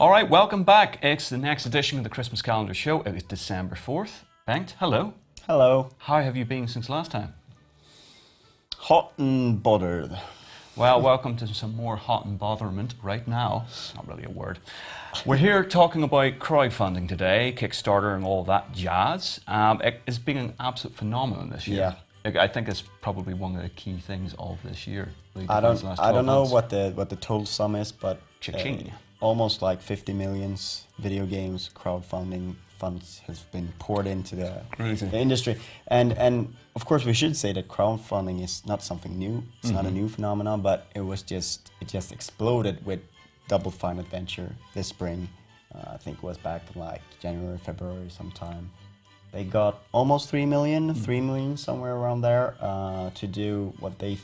All right, welcome back. It's the next edition of the Christmas calendar show. It is December 4th. Bengt, hello. Hello. How have you been since last time? Hot and bothered. Well, welcome to some more hot and botherment right now. It's Not really a word. We're here talking about crowdfunding today, Kickstarter, and all that jazz. Um, it- it's been an absolute phenomenon this year. I I think it's probably one of the key things of this year. really I don't. I don't know months. what the what the total sum is, but uh almost like 50 millions video games crowdfunding funds has been poured into the, the, industry. And and of course we should say that crowdfunding is not something new. It's mm-hmm. not a mm-hmm. new phenomenon, but it was just it just exploded with Double Fine Adventure this spring. Uh, I think it was back in like January, February sometime. They got almost 3 million, mm-hmm. 3 million somewhere around there uh, to do what they,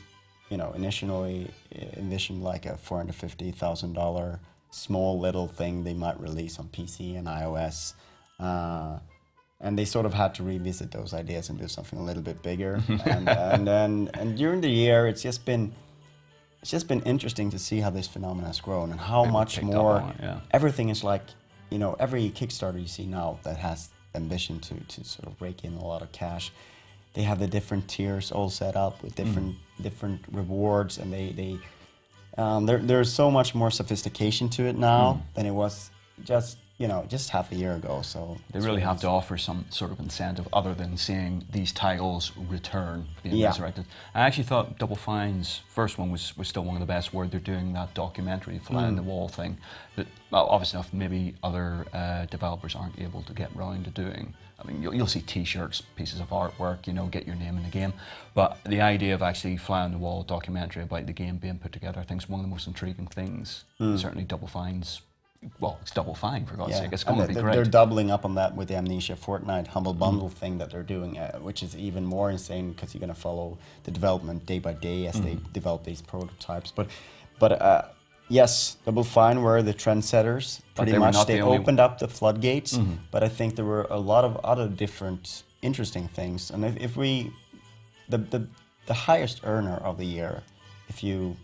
you know, initially envisioned like a $450,000 small little thing they might release on PC and iOS, uh, and they sort of had to revisit those ideas and do something a little bit bigger. and and then and during the year, it's just been. It's just been interesting to see how this phenomenon has grown and how much more it, yeah. everything is like, you know, every Kickstarter you see now that has ambition to, to sort of rake in a lot of cash, they have the different tiers all set up with different Mm. different rewards, and they they um, there, there's so much more sophistication to it now Mm. than it was just you know just half a year ago. So They really have to offer some sort of incentive other than seeing these titles return, being Yeah. resurrected. I actually thought Double Fine's first one was, was still one of the best where they're doing that documentary, Fly Mm. the Wall thing, that well, obviously enough, maybe other uh, developers aren't able to get round to doing. I mean, you'll, you'll see T-shirts, pieces of artwork, you know, get your name in the game. But the idea of actually Fly on the Wall documentary about the game being put together, I think is one of the most intriguing things. Certainly Double Fine's, well, it's Double Fine for God's sake. It's and to be great. They're doubling up on that with the Amnesia Fortnight Humble Bundle thing that they're doing, uh, which is even more insane because you're going to follow the development day by day as they develop these prototypes. But, but uh, yes, Double Fine were the trendsetters. Pretty they much, they the opened up the floodgates. But I think there were a lot of other different interesting things. And if, if we, the, the the highest earner of the year, if you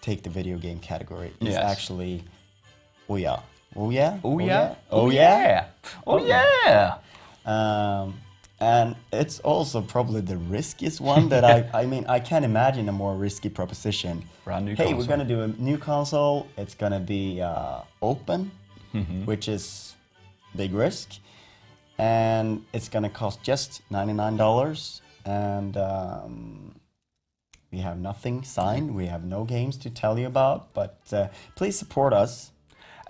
take the video game category, is Yes. actually Ouya. Ouya? Oh yeah. Oh yeah. Oh yeah. Um, and it's also probably the riskiest one that I, I mean, I can't imagine a more risky proposition. Brand new Hey, console. we're going to do a new console. It's going to be uh, open, Mm-hmm. which is big risk. And it's going to cost just $99. And um, we have nothing signed. We have no games to tell you about. But uh, please support us.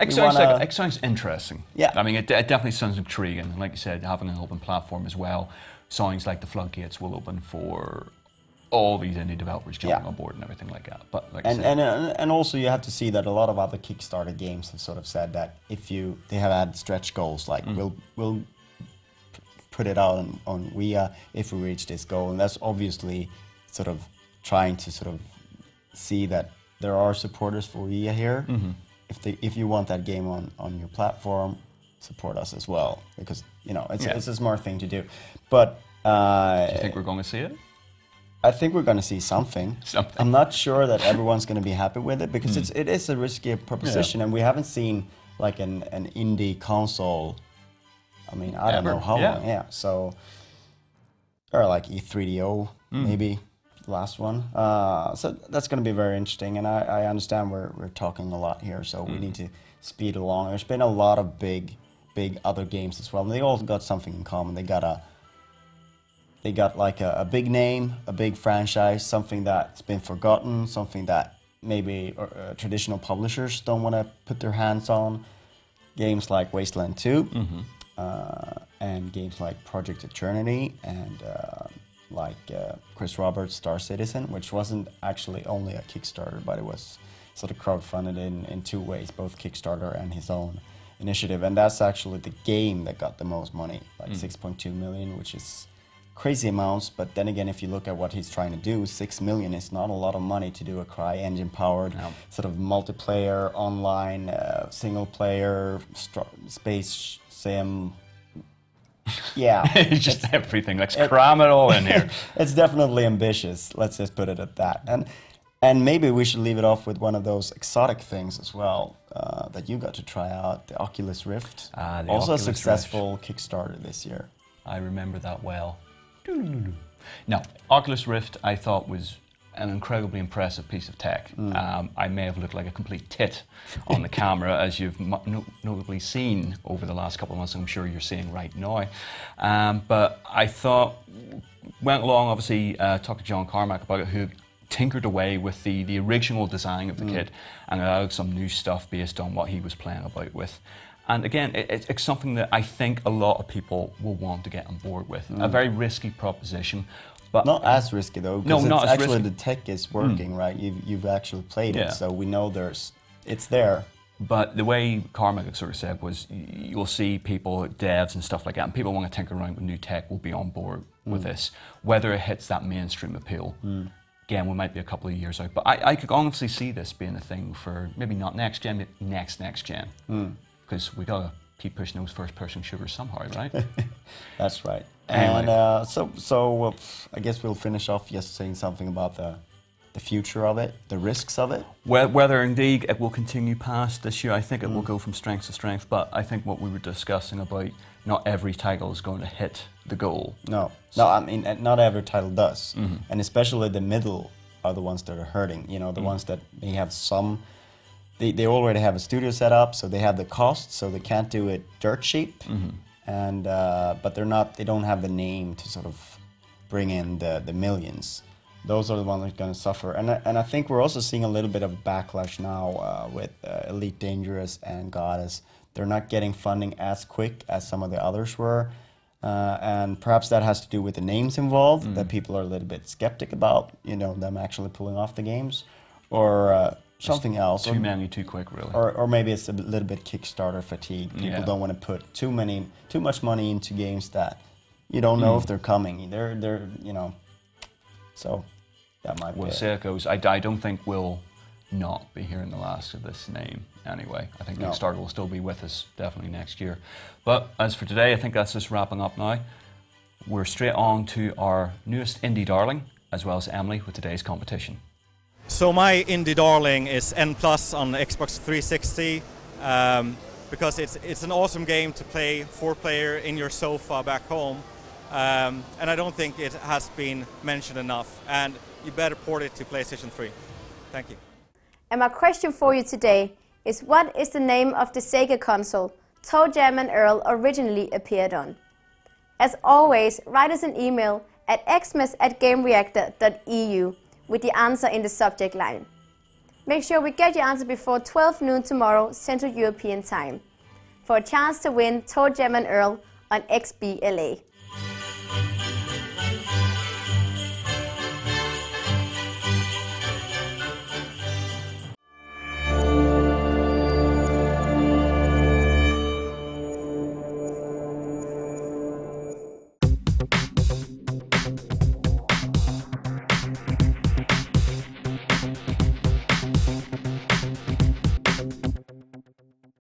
It We sounds, wanna- like, it sounds interesting. Yeah. I mean, it, it definitely sounds intriguing. Like you said, having an open platform as well sounds like the floodgates will open for all these indie developers jumping Yeah. on board and everything like that. But like and, said, and and also you have to see that a lot of other Kickstarter games have sort of said that if you they have had stretch goals like Mm. we'll we'll put it out on on Ouya if we reach this goal, and that's obviously sort of trying to sort of see that there are supporters for Ouya here. Mm-hmm. If they if you want that game on on your platform, support us as well because you know it's Yeah. it's a smart thing to do, but. Uh, do you think we're going to see it? I think we're going to see something. Something. I'm not sure that everyone's going to be happy with it because it's it is a risky proposition, and we haven't seen like an an indie console. I mean, I don't know how yeah. long. Yeah, so or like E3DO maybe the last one. Uh, so that's going to be very interesting, and I, I understand we're we're talking a lot here, so we need to speed along. There's been a lot of big big other games as well, and they all got something in common. They got a they got like a, a big name, a big franchise, something that's been forgotten, something that maybe uh, uh, traditional publishers don't want to put their hands on. Games like Wasteland 2, uh, and games like Project Eternity, and uh, like uh, Chris Roberts' Star Citizen, which wasn't actually only a Kickstarter, but it was sort of crowdfunded in, in two ways, both Kickstarter and his own initiative. And that's actually the game that got the most money, like 6.2 million, which is crazy amounts. But then again, if you look at what he's trying to do, six million is not a lot of money to do a CryEngine powered No. sort of multiplayer, online, uh, single player, space sim. Yeah, it's just everything. Let's cram it all in here. it's definitely ambitious. Let's just put it at that. And And maybe we should leave it off with one of those exotic things as well uh, that you got to try out, the Oculus Rift. Ah, the also Oculus a successful Kickstarter this year. I remember that well. Now, Oculus Rift I thought was an incredibly impressive piece of tech. Um, I may have looked like a complete tit on the camera, as you've no- notably seen over the last couple of months. I'm sure you're seeing right now. Um, but I thought went along, obviously, uh, talked to John Carmack about it, who tinkered away with the, the original design of the kit and allowed some new stuff based on what he was playing about with. And again, it, it's- it's something that I think a lot of people will want to get on board with. A very risky proposition, but Not as risky though. 'cause No, it's not as actually risky. the tech is hmm. working, right? You've, you've actually played Yeah. it, so we know there's it's there. But the way Carmack sort of said was you'll see people, devs and stuff like that, and people want to tinker around with new tech will be on board with hmm. this. Whether it hits that mainstream appeal, hmm. again, we might be a couple of years out. But I, I could honestly see this being a thing for maybe not next gen, but next, next gen. Because we got to keep pushing those first person shooters somehow, right? That's right. Anyway. And uh, so, so uh, I guess we'll finish off just saying something about the the future of it, the risks of it. Whe- Whether indeed it will continue past this year, I think it will go from strength to strength. But I think what we were discussing about not every title is going to hit the goal. No, no. I mean, not every title does, Mm-hmm. and especially the middle are the ones that are hurting. You know, the Mm. ones that may have some. They, they already have a studio set up, so they have the cost, so they can't do it dirt cheap. Mm-hmm. And uh, but they're not. They don't have the name to sort of bring in the the millions. Those are the ones that are going to suffer. And I, and I think we're also seeing a little bit of backlash now uh, with uh, Elite Dangerous and Godus. They're not getting funding as quick as some of the others were. Uh, and perhaps that has to do with the names involved that people are a little bit skeptic about, you know, them actually pulling off the games, or uh, something else, Too or, many, too quick, really. or, or maybe it's a little bit Kickstarter fatigue. People Yeah. don't want to put too many, too much money into games that you don't know mm. if they're coming. They're, they're, you know, so that might We'll be. see it. how it goes. I, I don't think we'll not be hearing the last of this name anyway. I think No. Kickstarter will still be with us definitely next year. But as for today, I think that's just wrapping up now. We're straight on to our newest indie darling, as well as Emily with today's competition. So my indie darling is N Plus on Xbox 360 um, because it's it's an awesome game to play four player in your sofa back home, um, and I don't think it has been mentioned enough. And you better port it to PlayStation 3. Thank you. And my question for you today is what is the name of the Sega console ToeJam and Earl originally appeared on? As always, write us an email at xmas at gamereactor.eu with the answer in the subject line. Make sure we get your answer before 12 noon tomorrow Central European Time for a chance to win ToeJam and Earl on XBLA.